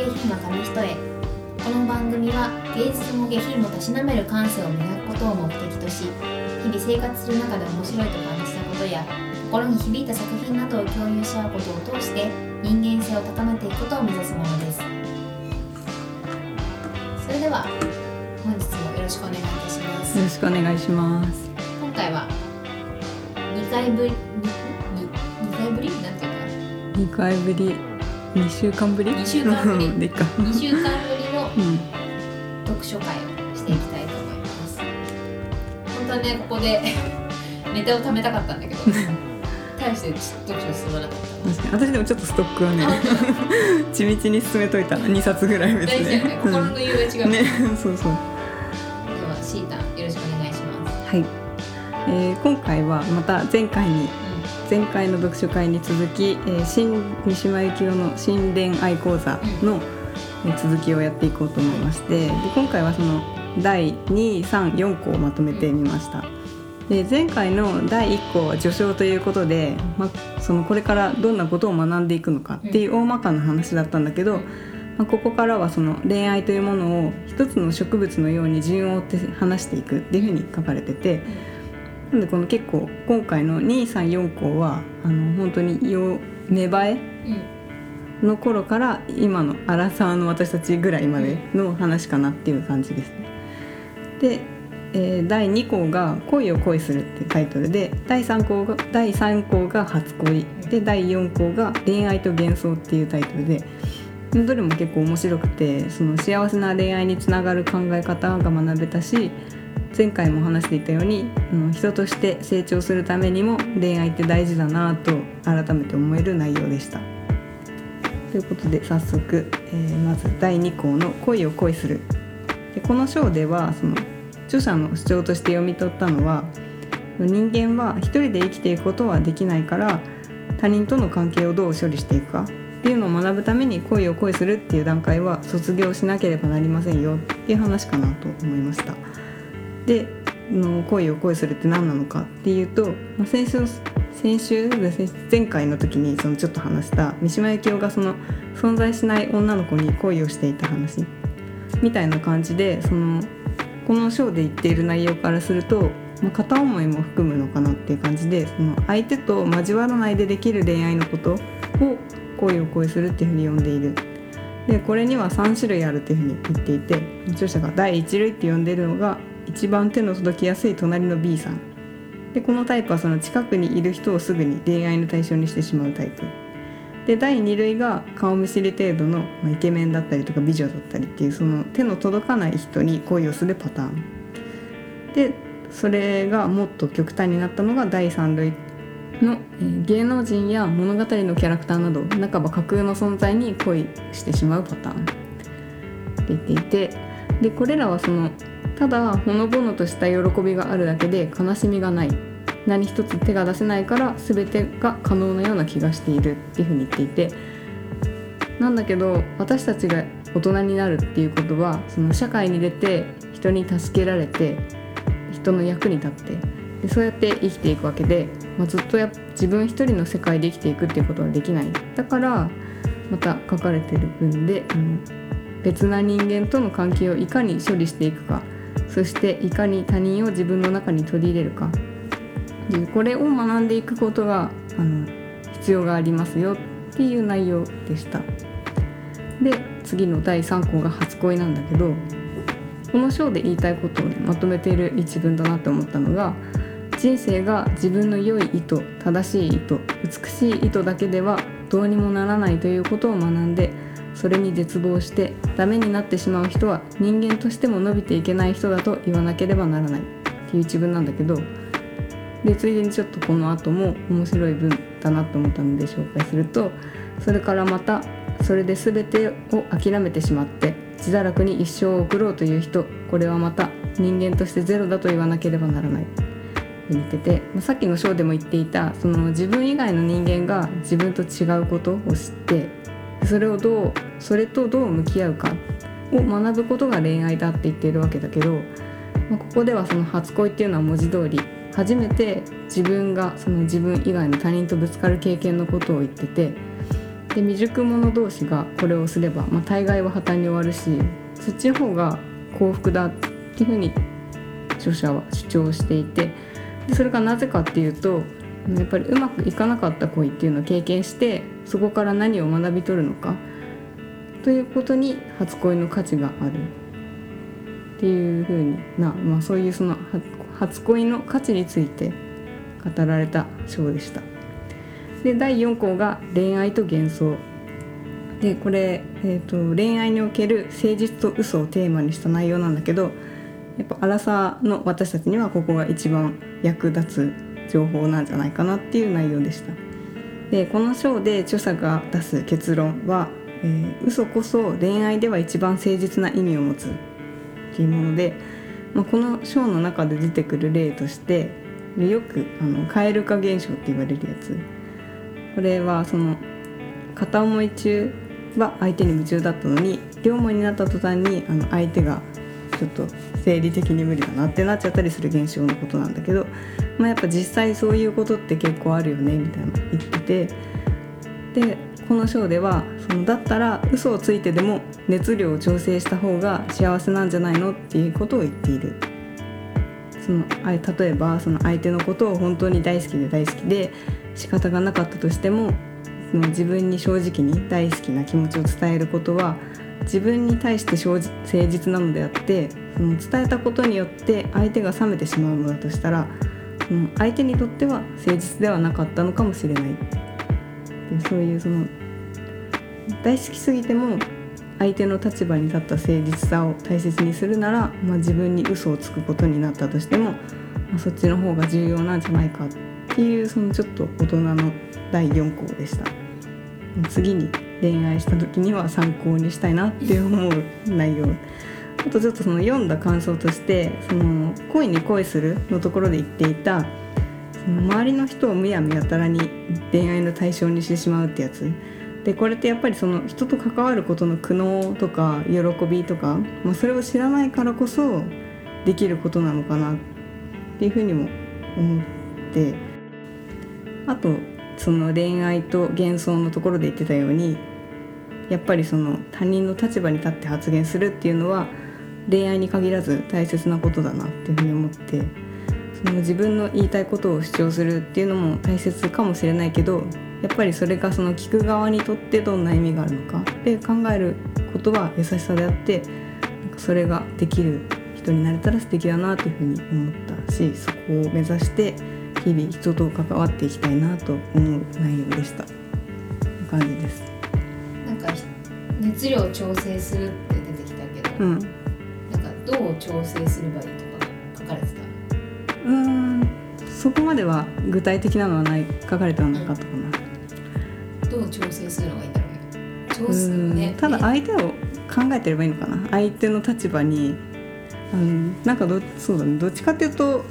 下品な紙一重。この番組は芸術も下品もたしなめる感性を磨くことを目的とし日々生活する中で面白いと感じたことや心に響いた作品などを共有し合うことを通して人間性を高めていくことを目指すものです。それでは本日もよろしくお願いいたします。よろしくお願いします。今回は2回ぶりに2回ぶり？なんていうか。二回ぶり、二週間ぶり？二週間ぶりでっか。2週間ぶりのうん。読書会をしていきたいと思います本当はねここで ネタを貯めたかったんだけど大して読書進まなかっ確かに私でもちょっとストックはねた、地道に進めといた。二冊ぐらい別大事だよねで。心の余裕が違う、ね、そうそう。今日はシータンよろしくお願いします、はい。えー今回はまた前回に前回の読書会に続き、えー新三島由紀夫の新恋愛講座の、えー続きをやっていこうと思いましてで今回はその第234項をまとめてみました。で前回の第1項は序章ということで、まあ、そのこれからどんなことを学んでいくのかっていう大まかな話だったんだけど、まあ、ここからはその恋愛というものを一つの植物のように順を追って話していくっていうふうに書かれてて、なんでこの結構今回の234項はあの本当によ芽生えうん。の頃から今のアラサーの私たちぐらいまでの話かなっていう感じですね。で、えー第2項が「恋を恋する」っていうタイトルで第3項が第3項が「初恋」で第4項が「恋愛と幻想」っていうタイトルでどれも結構面白くてその幸せな恋愛につながる考え方が学べたし前回も話していたようにうん人として成長するためにも恋愛って大事だなと改めて思える内容でした。ということで早速、えーまず第2項の「恋を恋する」でこの章ではその著者の主張として読み取ったのは人間は一人で生きていくことはできないから他人との関係をどう処理していくかっていうのを学ぶために恋を恋するっていう段階は卒業しなければなりませんよっていう話かなと思いました。での恋を恋するって何なのかっていうと、まあ、先週先週前回の時にそのちょっと話した三島由紀夫がその存在しない女の子に恋をしていた話みたいな感じでそのこの章で言っている内容からすると、まあ、片思いも含むのかなっていう感じでその相手と交わらないでできる恋愛のことを恋を恋するっていうふうに呼んでいる。でこれには3種類あるっていうふうに言っていて著者が第1類って呼んでいるのが一番手の届きやすい隣の B さん。でこのタイプはその近くにいる人をすぐに恋愛の対象にしてしまうタイプ。で第2類が顔見知り程度のまイケメンだったりとか美女だったりっていうその手の届かない人に恋をするパターン。でそれがもっと極端になったのが第3類の、え芸能人や物語のキャラクターなど半ば架空の存在に恋してしまうパターン。って言っていてでこれらはそのただほのぼのとした喜びがあるだけで悲しみがない。何一つ手が出せないから全てが可能なような気がしているっていうふうに言っていて。なんだけど私たちが大人になるっていうことはその社会に出て人に助けられて人の役に立ってでそうやって生きていくわけで、まあ、ずっとや自分一人の世界で生きていくっていうことはできない。だからまた書かれてる文であの別な人間との関係をいかに処理していくか。そしていかに他人を自分の中に取り入れるかでこれを学んでいくことがあの必要がありますよっていう内容でした。で次の第3項が初恋なんだけどこの章で言いたいことを、ね、まとめている一文だなって思ったのが人生が自分の良い意図正しい意図美しい意図だけではどうにもならないということを学んでそれに絶望してダメになってしまう人は人間としても伸びていけない人だと言わなければならないっていう一文なんだけどでついでにちょっとこの後も面白い文だなと思ったので紹介するとそれからまたそれで全てを諦めてしまって自堕落に一生を送ろうという人これはまた人間としてゼロだと言わなければならない。言っててまあさっきの章でも言っていたその自分以外の人間が自分と違うことを知ってそれをどうそれとどう向き合うかを学ぶことが恋愛だって言っているわけだけど、まあ、ここではその初恋っていうのは文字通り初めて自分がその自分以外の他人とぶつかる経験のことを言っててで未熟者同士がこれをすれば、まあ、大概は破綻に終わるしそっちの方が幸福だっていうふうに著者は主張していてでそれがなぜかっていうとやっぱりうまくいかなかった恋っていうのを経験してそこから何を学び取るのか？ということに初恋の価値がある。っていうふうにな、まあ、そういうその初恋の価値について語られた章でした。で第4項が恋愛と幻想。でこれ、えーと、恋愛における誠実と嘘をテーマにした内容なんだけどやっぱ荒さの私たちにはここが一番役立つ情報なんじゃないかなっていう内容でした。でこの章で著者が出す結論は、えー、嘘こそ恋愛では一番誠実な意味を持つっていうもので、まあ、この章の中で出てくる例としてよくあの蛙化現象って言われるやつこれはその片思い中は相手に夢中だったのに両思いになった途端にあの相手がちょっと生理的に無理だなってなっちゃったりする現象のことなんだけど、まあ、やっぱ実際そういうことって結構あるよねみたいな言っててでこの章ではそのだったら嘘をついてでも熱量を調整した方が幸せなんじゃないのっていうことを言っている。そのあ例えばその相手のことを本当に大好きで大好きで仕方がなかったとしてもその自分に正直に大好きな気持ちを伝えることは自分に対して誠実なのであってその伝えたことによって相手が冷めてしまうのだとしたら、うん、相手にとっては誠実ではなかったのかもしれない。そういうその大好きすぎても相手の立場に立った誠実さを大切にするなら、まあ、自分に嘘をつくことになったとしても、まあ、そっちの方が重要なんじゃないかっていうそのちょっと大人の第4項でした。次に恋愛した時には参考にしたいなって思う内容。あとちょっとその読んだ感想としてその恋に恋するのところで言っていたその周りの人をむやみやたらに恋愛の対象にしてしまうってやつ。でこれってやっぱりその人と関わることの苦悩とか喜びとか、まあ、それを知らないからこそできることなのかなっていうふうにも思って。あとその恋愛と幻想のところで言ってたようにやっぱりその他人の立場に立って発言するっていうのは恋愛に限らず大切なことだなっていうふうに思ってその自分の言いたいことを主張するっていうのも大切かもしれないけどやっぱりそれがその聞く側にとってどんな意味があるのかで考えることは優しさであってなんかそれができる人になれたら素敵だなというふうに思ったしそこを目指して日々人と関わっていきたいなと思う内容でした。感じです。なんか熱量を調整するって出てきたけど、うん、どう調整すればいいとか書かれてたうんそこまでは具体的なのはない書かれてはなかったかな、うん、どう調整するのがいいんだろう調整ね。ただ相手を考えてればいいのかな。相手の立場にうん、なんかどそうだね。どっちかっていうと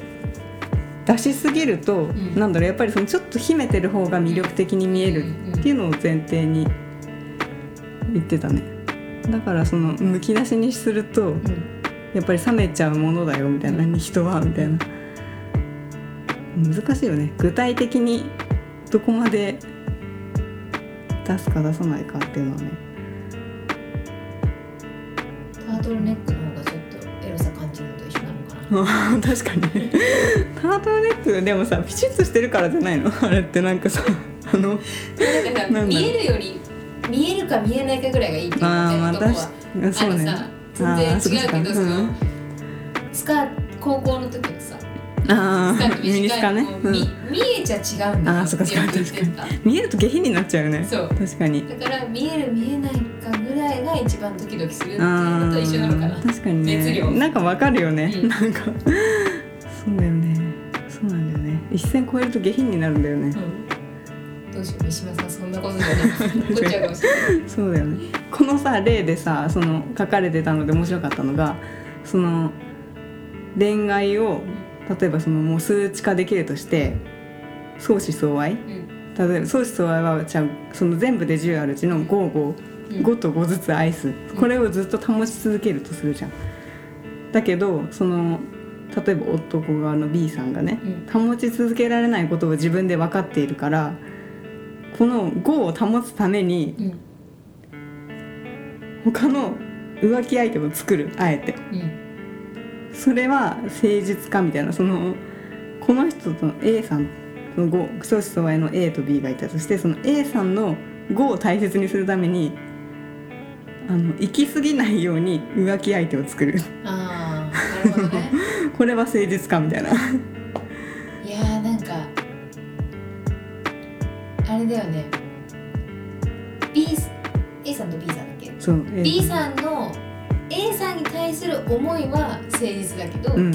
出しすぎると、うん、なんだろう。やっぱりそのちょっと秘めてる方が魅力的に見えるっていうのを前提に言ってたね。だからそのむき出しにすると、うん、やっぱり冷めちゃうものだよみたいな、人はみたいな。難しいよね。具体的にどこまで出すか出さないかっていうのはね。タートルネックの確かにタートルネックでもさピシッとしてるからじゃないの？あれってなんかさあの見えるより見えるか見えないかぐらいがいいっていうあまあ確かそうね全然違うけどその、スカ高校の時はさああミニスカね、うん、見えちゃ違うんだあそっかそっか確かに。見えると下品になっちゃうね。そう。確かに。だから見える見えないかぐらいが一番ドキドキするっていうのと一緒なのかな。確かにね。熱量。なんかわかるよね、うん、なんか。そうだよね。そうなんだよね。一線超えると下品になるんだよね、うん、どうしよう三島さんそんなことじゃないそうだよね。このさ例でさその書かれてたので面白かったのがその恋愛を例えばそのもう数値化できるとして相思相愛、うん、例えば相思相愛はじゃその全部で10あるうちの55、5と5ずつ愛す。これをずっと保ち続けるとするじゃん。だけどその例えば男側の B さんがね、保ち続けられないことを自分で分かっているからこの5を保つためにうん他の浮気相手を作るあえて。うんそれは誠実かみたいなそのこの人と A さんその5相思相愛の A と B がいたとしてその A さんの5を大切にするためにあの行き過ぎないように浮気相手を作る。ああなるほどね。これは誠実かみたいなだよね。B A さんと B さんだっけ？そう A B さんの A さんに対する思いは誠実だけど、うん。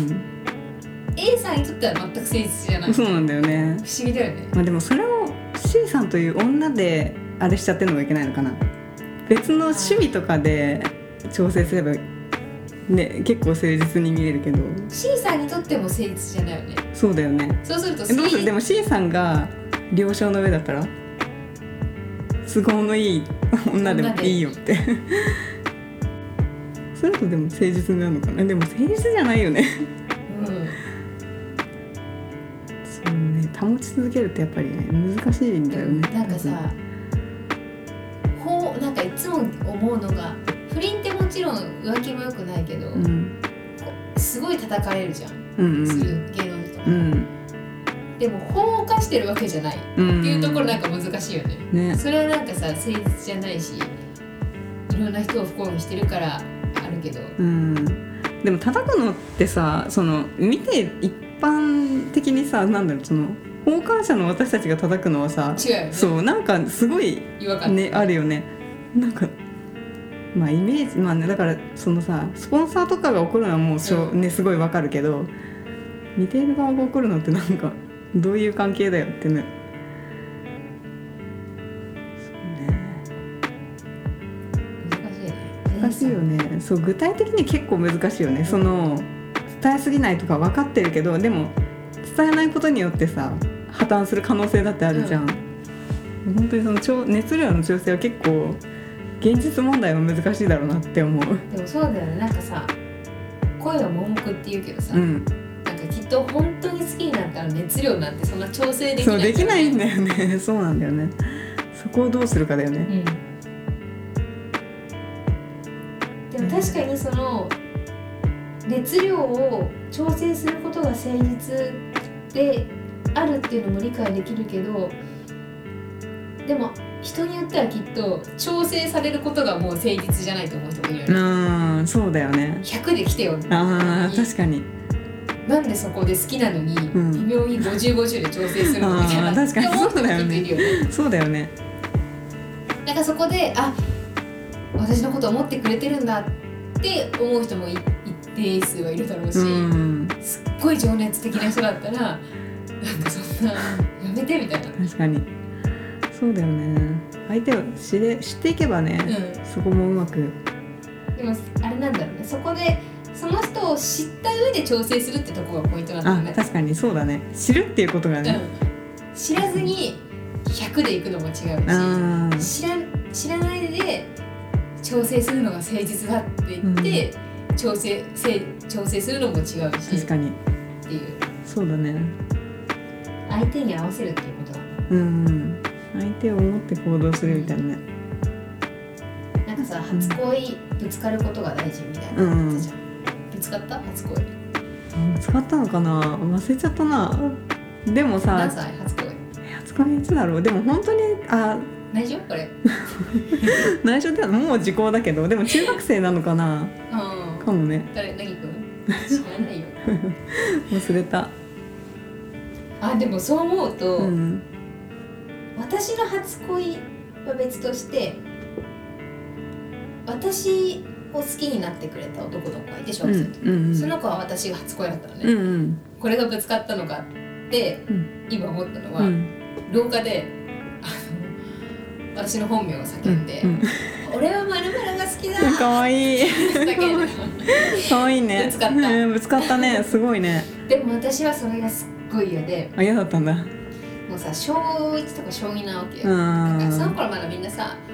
A さんにとっては全く誠実じゃない。不そうなんだよね。思議だよね。まあでもそれを C さんという女であれしちゃってるのがいけないのかな。別の趣味とかで調整すればね結構誠実に見えるけど。C さんにとっても誠実じゃないよね。そうだよね。そうするとえどうする？でも C さんが了承の上だったら？都合のいい女でもいいよって。それとでも誠実になるのかな？でも誠実じゃないよね。うん。そうね保ち続けるってやっぱりね難しいんだよね。なんかさこうなんかいつも思うのが不倫ってもちろん浮気も良くないけど、うん。すごい叩かれるじゃん、うんうん。する芸能人とか、うんでも法を犯してるわけじゃない。っうん。ていうところなんか難しいよね、ね。それはなんかさ誠実じゃないしいろんな人を不幸にしてるからあるけど。うん。でも叩くのってさその見て一般的にさなんだろうその傍観者の私たちが叩くのはさ違うよね。そうなんかすごい違和感。ねあるよね。なんかまあイメージまあねだからそのさスポンサーとかが怒るのはもうしょ、うん。ねすごいわかるけど見ている側が怒るのってなんかどういう関係だよってね。難しいね。難しいよね。そう具体的に結構難しいよね。その伝えすぎないとか分かってるけどでも伝えないことによってさ破綻する可能性だってあるじゃん、本当にその調熱量の調整は結構現実問題は難しいだろうなって思う。でもそうだよね。なんかさ声は盲目って言うけどさ、うんかきっと本当に好きになったら熱量なんてそんな調整できないそうできないんだだよね。そうなんだよねそこをどうするかだよね。うん。でも確かにその熱量を調整することが誠実であるっていうのも理解できるけどでも人によってはきっと調整されることがもう誠実じゃないと思う人もいるよね、うんそうだよね。100で来てよあー確かになんでそこで好きなのにん。微妙に5050で調整するのみたいな。あー確かにそうだよね。そうだよね。なんかそこであ私のこと思ってくれてるんだって思う人もい一定数はいるだろうし、うん。すっごい情熱的な人だったらなんかそんなやめてみたいな、確かに。そうだよね。相手を知れ知っていけばね、うそこもうまく。ん、でもあれなんだろうね。そこでその人を知った上で調整するってとこがポイントなんだよね、あ確かにそうだね。知るっていうことがね、うん、知らずに100でいくのも違うし、知ら知らないで調整するのが誠実だって言って、調整せ調整するのも違うし。確かに。っていう。そうだね。相手に合わせるっていうことなのうん。相手を思って行動するみたいなね。なんかさ初恋ぶつかることが大事みたいなうんやつじゃん、ぶつかった？初恋。あ使ったのかな？忘れちゃったな。でもさ何歳？初恋。初恋いつだろう？でも本当にあ内緒？これ。内緒ではもう時効だけどでも中学生なのかな？うん。かもね。誰？なぎくん知らないよ。忘れた。あでもそう思うと、うん。私の初恋は別として私を好きになってくれた男の子がいて小うん学生の時、うんうん。その子は私が初恋だったのね、うんうん。これがぶつかったのかってうん。今思ったのは、うん。廊下であの私の本名を叫んで「うん俺はまるが好きだ!」かわいいかわい。いね。ぶつかった。うんぶつかったね。すごいね。でも私はそれがすっごい嫌で。あ嫌だったんだ。もうさ小1とか小2なわけよ、うだからそのん頃まだみんなさ好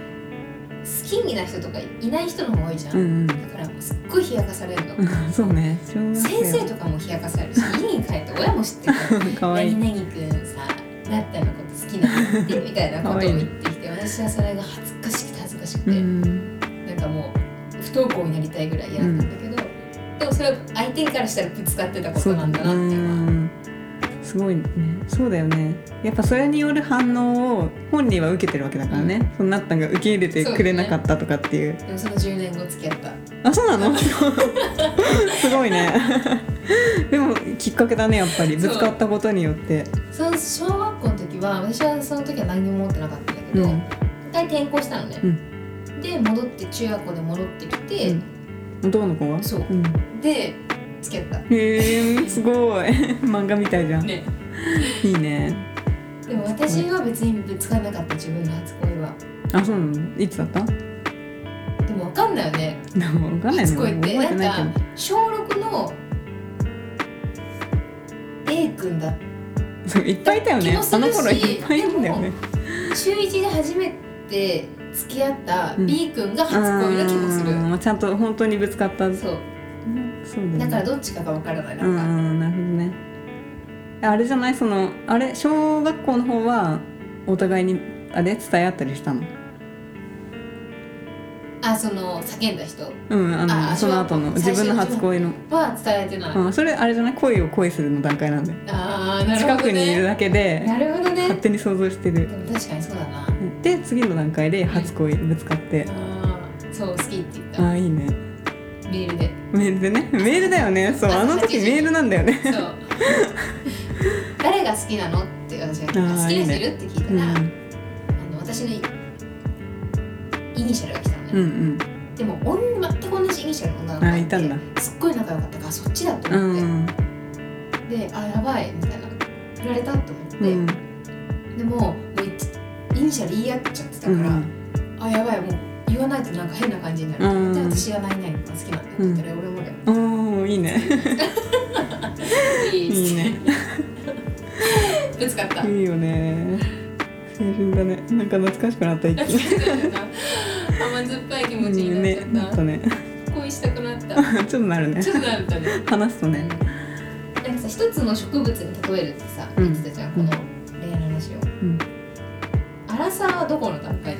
きにな人とかいない人の方が多いじゃん、うんだからもうすっごい冷やかされるの、う んそうね。先生とかも冷やかされるし 家に帰って親も知ってるか わいい。何々くんさなったのこと好きなんだってみたいなことを言ってきて私はそれが恥ずかしくて恥ずかしくて、うん。なんかもう不登校になりたいぐらい嫌だったんだけど、でもそれは相手からしたらぶつかってたことなんだなっていう。のはうんすごいね。そうだよね。やっぱそれによる反応を本人は受けてるわけだからね、そのなったんが受け入れてくれなかったとかっていう。でもその10年後付き合った。あそうなの？すごいね。でもきっかけだねやっぱり。ぶつかったことによって。その小学校の時は私はその時は何にも持ってなかったんだけど、うん。一回転校したのね、で戻って中学校で戻ってきて、どうの子は？そう。うん、で付き合った。へえすごい。漫画みたいじゃん、ね。いいね。でも私は別にぶつからなかった自分の初恋は。あそうなの？いつだった？でも分かんないよね。分かんないね初恋ってなんか小6の A 君だ。どそういっぱいいたよね。あの頃いっぱいいるんだよね中1で初めて付き合ったうん。B 君が初恋な気もする、あーちゃんと本当にぶつかった。そうそうだよね。だからどっちかが分からないなうんか、んなるほどね。あれじゃないそのあれ小学校の方はお互いにあれ伝え合ったりしたの？あその叫んだ人。うんあのあその後の自分の初恋の。は伝えてない、うんそれあれじゃない？恋を恋するの段階なんで。ああなるほど、ね、近くにいるだけでなるほどね。勝手に想像してる。でも確かにそうだな。で次の段階で初恋ぶつかって。あーそう好きって言った。ああいいねメールでね。メールだよね。そう朝あの時8時メールなんだよね。そう。誰が好きなのって私が好きな人いるって聞いたうん。ら、あの私のイニシャルが来たのね、うんうん。でもおん全く同じイニシャルの女の子あがいたんだ。すっごい仲良かったからそっちだとう思って、んであやばいみたいな。振られたと思って、うん。でもイニシャル言い合っちゃってたうから、ん。あやばいもう言わないとなんか変な感じになる、うん。じゃあ私がないないのが好きなんだって言ったら、俺もだよおー いいね。いいね。ぶつかった。いいよね。青春だね。なんか懐かしくなった一気に。甘酸っぱい気持ちになっねちゃった。ねた、恋したくなった。ちょっとなるね。ちょっとなったね。話すとね。なんかさ一つの植物に例えるってさうん。言ってたじゃん、この恋愛の話を。うん。アラサーはどこの段階な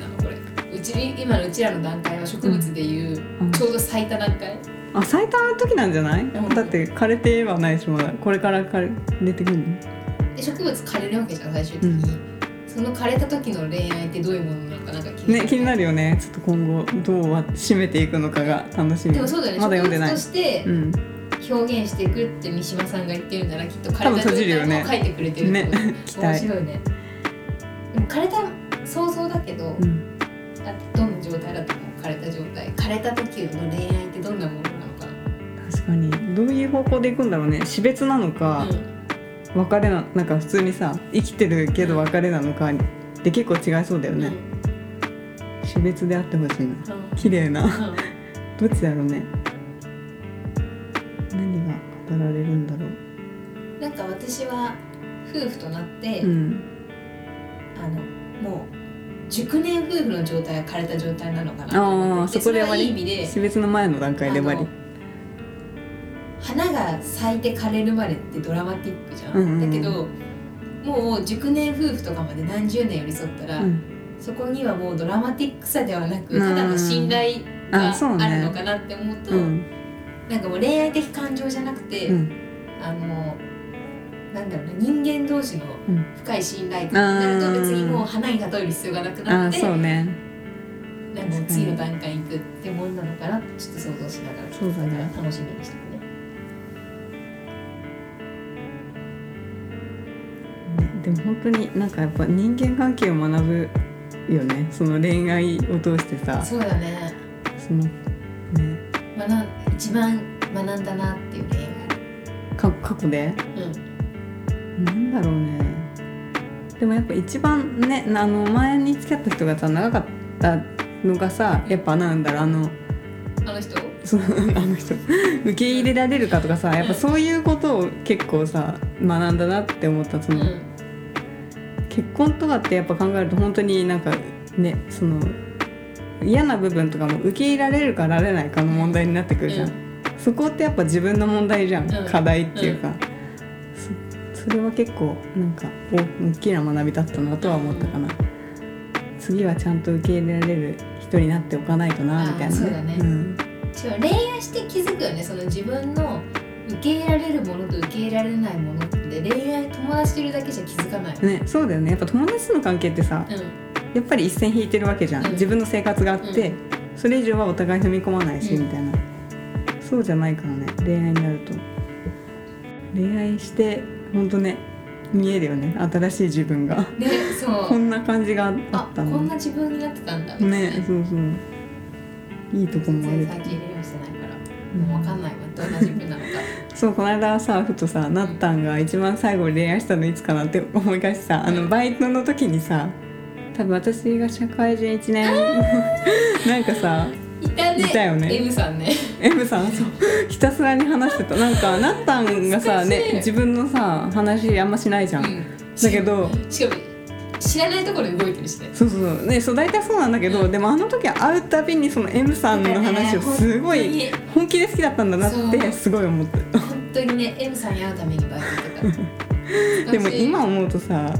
のこれうち今のうちらの段階は植物でいう、うん。ちょうど咲いた段階。あ咲いた時なんじゃない、ん。だって枯れてはないしまだ。これから枯れ出てくるの？で植物枯れるわけじゃん最終的に、その枯れた時の恋愛ってどういうものなのかなんか気ね気になるるよね。ちょっと今後どうは締めていくのかが楽しみ。でもそうだよね、まだ読んでない。植物としてうん。表現していくって三島さんが言ってるならきっと枯多分れた閉じるよね。状態も書いてくれてるね。期面待白いね。でも枯れた想像だけど、うんあどんな状態だと思う？枯れた状態。枯れた時の恋愛ってどんなものなのか。確かに。どういう方向でいくんだろうね。死別なのか、な、別れななんか普通にさ生きてるけど別れなのかって結構違いそうだようん。ね、死別であってほしいな。うん。綺麗な。うん。どっちだろうね。何が語られるんだろう。なんか私は夫婦となって、うん。あのもう熟年夫婦の状態が枯れた状態なのかなそこで終われはいい意味でり死別の前の段階で終わり？花が咲いて枯れるまでってドラマティックじゃん,、うんうんうん。だけどもう熟年夫婦とかまで何十年寄り添ったら、うん。そこにはもうドラマティックさではなくうん。ただの信頼があるのかなって思うとうん。なんかもう恋愛的感情じゃなくて、うん。あのなんだろうな人間同士のうん。深い信頼感になると別にもう花に例える必要がなくなってそうね。なんか次の段階に行くってもんなのかなってちょっと想像しながらそうだね。楽しみにしてるね。ねでも本当になんかやっぱ人間関係を学ぶよね。その恋愛を通してさ。そうだね。そのね。学ん一番学んだなっていう恋愛。か過去で？うんなんだろうね。でもやっぱ一番ねあの前に付き合った人がさ長かったのがさやっぱなんだろうあのあの人？そのあの人。受け入れられるかとかさやっぱそういうことを結構さ学んだなって思ったその、う。ん。結婚とかってやっぱ考えると本当になんかねその嫌な部分とかも受け入れられるかられないかの問題になってくるじゃん、うん。そこってやっぱ自分の問題じゃん、うん。課題っていうか、そそれは結構なんかお大きな学びだったなとは思ったかな。次はちゃんと受け入れられる人になっておかないとなみたいなあーそうだね。ん、しかも恋愛して気づくよね。その自分の受け入れられるものと受け入れられないものって恋愛友達といるだけじゃ気づかない。ねそうだよね。やっぱ友達との関係ってさうん。やっぱり一線引いてるわけじゃん、うん。自分の生活があって、それ以上はお互い踏み込まないし、うん。みたいな。そうじゃないからね。恋愛になると。恋愛してほんとね見えるよね新しい自分が。でそう。こんな感じがああったの。こんな自分になってたんだ。みたいなねそうそう。いいとこ全もある。然最近恋愛してないから。もう分かんないわどんな自分なのか。そうこの間さふとさなったんが一番最後に恋愛したのいつかなって思い返してさあのバイトの時にさ多分私が社会人1年 なんかさいたね。いたよね。M さんね。M さん？そう。ひたすらに話してた。なんかなったんがさね自分のさ話あんましないじゃん、うん。だけどしかも知らないところで動いてるしね。そうそうねそう大体そうなんだけどでもあの時は会うたびにその M さんの話をすごいね本気で好きだったんだなってすごい思って。た本当にね M さんに会うためにバイト行ってたでも今思うとさ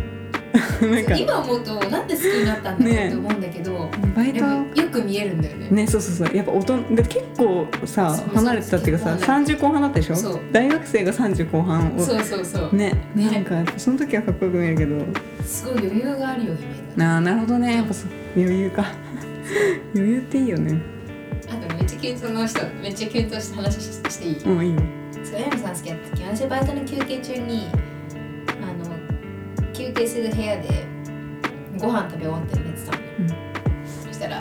なんか。今思うとなんで好きになったんだろうって思うんだけど、バイト。よく見えるんだよね。ねそうそうそう。やっぱ大人で結構さ離れてたっていうかさ結構離れて30後半だったでしょ？大学生が30後半を。そうそうそう、ね。ね。なんかその時はかっこよく見えるけど。すごい余裕があるよ姫がああなるほどね。やっぱそう余裕か。余裕っていいよね。あとめっちゃキュンとの人めっちゃキュンとした話ししていい、うんいいよ。そう M さん好きだった。時私バイトの休憩中にあの休憩する部屋でご飯食べ終わって寝てたの、うん。そしたら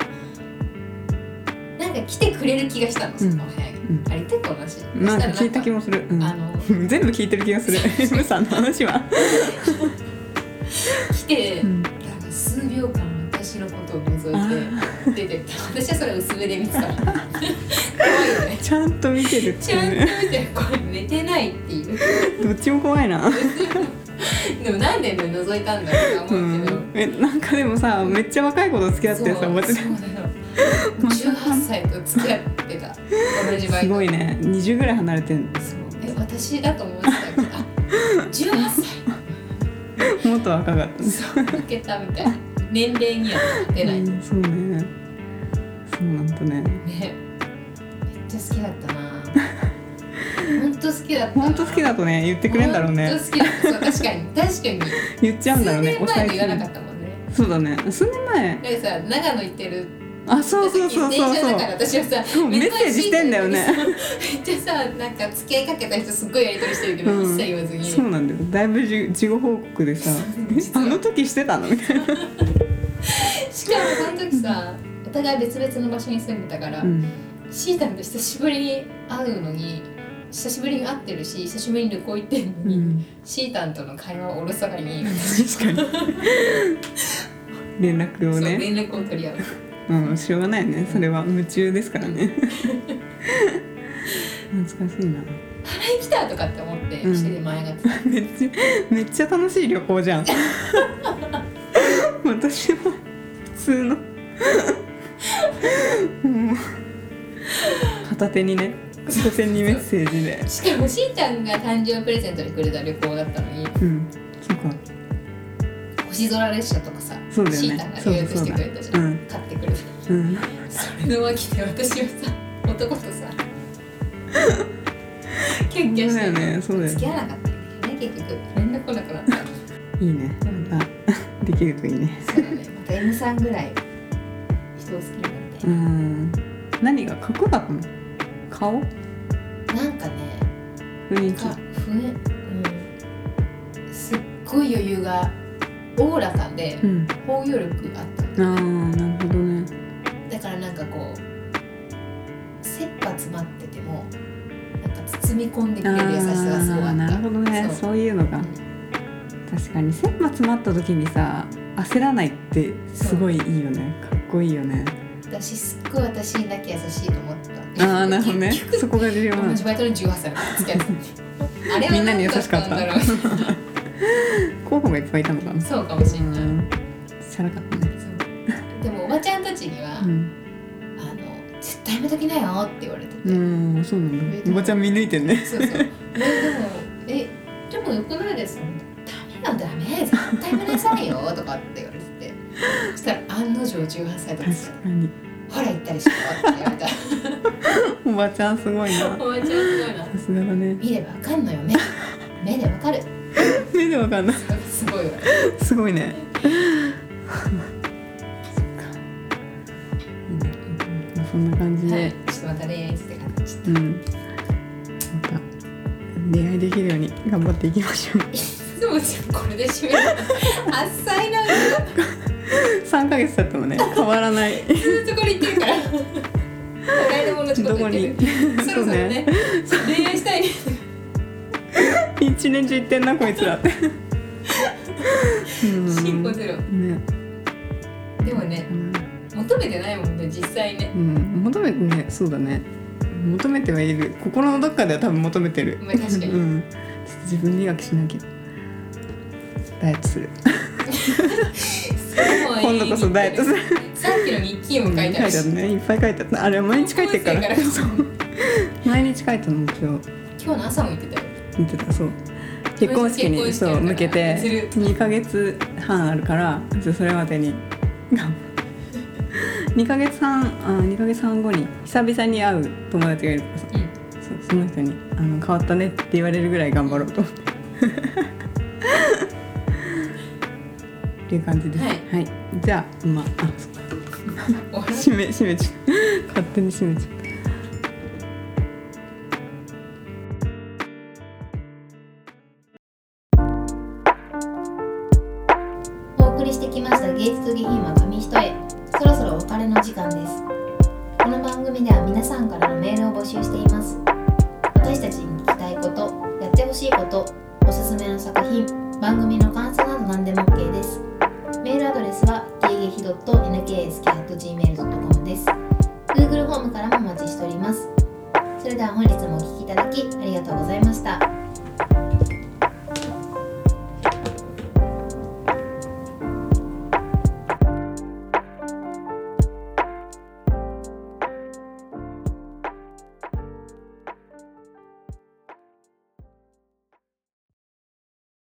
なんか来てくれる気がしたのその部屋に、うん。あれ言ってた話なんか聞いた気ももする、うん。あの 全部聞いてる気がする。M さんの話は、来て、うん。なんか数秒間私のことを覗いて出て私はそれ薄めで見てた。怖いよね。ちゃんと見てるってちゃんとね見てこれ寝てないっていう。どっちも怖いな でもなんでね覗いたんだろうとう思うけど、ん。えなんかでもさめっちゃ若い子と付き合ってさそうマジでそうだよ18歳と付き合ってた。同じバイト。すごいね。20ぐらい離れてんそう。え私だと思ってたけ？どあ18歳。もっと若かったそう負けたみたいな。年齢には出ない、ねうんそうね。そうなんだね。めっちゃ好きだったな本当好きだ本当好きだとね言ってくれんだろうね。本当好きだそう確かに。確かに。言っちゃうんだろうね数年前も言わなかったもんね。そうだね。数年前。なんかさ長野行ってる。あそうそうそうそう。そうだから私はさメッセージしてんだよね。めっちゃさなんか付き合いかけた人すっごいやり取りしてるけど、うん。一切言わずに。そうなんだよ。だいぶじ事後報告でさ あの時してたのみたいな、しかもその時さお互い別々の場所に住んでたから、うん、シータンと久しぶりに会うのに久しぶりに会ってるし久しぶりに旅行行ってるのに、うん、シータンとの会話をおろそかに、確かに。連絡をそうね連絡を取り合う。うんしょうがないよねそれは夢中ですからね。懐かしいな。払い来たとかって思ってうん。一人で舞い上がめっちゃめっちゃ楽しい旅行じゃん。私は普通の。片手にね片手にメッセージで。しかもしーちゃんが誕生日プレゼントでくれた旅行だったのにうん。そっか。星空列車とかさそうだよね。シータンが予約してくれたじゃん、そうん。買ってくれた。うん。それの脇で私はさ男とさ キャンキャンしてそうだよね。そうだよね。付き合わなかったんだけどね結局。連絡来なくなった。いいね。またできるといいね。そうだね。また M さんぐらい人を好きになりたうい、ん。何がかっこよかったの？顔？なんかね雰囲気。かふえうんすっごい余裕がおおらかでうん。包容力があった。ああなるほどね。だからなんかこう切羽詰まっててもなんか包み込んでくれる優しさがすごいあった。あーなるほどね。そう。そういうのが。確かに切羽詰まった時にさ焦らないってすごいいいよね。かっこいいよね。私す私にだけ優しいと思ってた。ああなるほどね。そこが重要なんバイトの18歳付き合ってあれはみんなに優しかった。候補がいっぱいいたのかな。そうかもしれない。かったね。でもおばちゃんたちには、あの絶対やめときなよって言われてて。うんそうなんだ。おばちゃん見抜いてんね。そうそう。でもえでもよくないですダメだダメ。絶対やめなさいよとかって言われてて。そしたら案の定18歳とか確かに。ほら行ったりして言われたおばちゃんすごいな。おばちゃんすごいな。さすがだね。見ればわかんのよ。目。目でわかる。目でわかんない。すごいわ。すごいね。そんな感じで、はい。ちょっとまた恋愛について語っちゃっうん。また出会いできるように頑張っていきましょう。たいつもじゃんこれで締める。あっさいな。ず3ヶ月経ってもね変わらない。っとこれ言ってるから。どこに？そろそろね恋愛したいね。一年中言ってんなこいつらって。うん。進歩ゼロね、でもねうん。求めてないもんね実際ね。うん、求めてねそうだね。求めてはいる。心のどっかでは多分求めてる、まあ確かに。うん、自分磨きしなきゃ。ダイエットする 今度こそダイエットする。さっきの日記にも書いてある。し、ねいっぱい書いてあった。あれ毎日書いてるから。毎日書いたの今日。今日の朝も言ってたよ。見てたそう。結婚式にそう向けてする2ヶ月半あるからじゃあそれまでに2ヶ月半あ2ヶ月半後に久々に会う友達がいるからさ。うん。その人にあの「変わったね」って言われるぐらい頑張ろうと思ってっていう感じです。はい。じゃあまああ締め締めちゃう。勝手に締めちゃう。お送りしてきました芸術下品は紙一重。そろそろお別れの時間です。この番組では皆さんからのメールを募集しています。私たちに聞きたいことやってほしいことおすすめの作品番組の感想など何でも OK です。メールアドレスは tgehi.nksk.gmail.com です。Google ホームからもお待ちしております。それでは本日もお聴きいただきありがとうございました。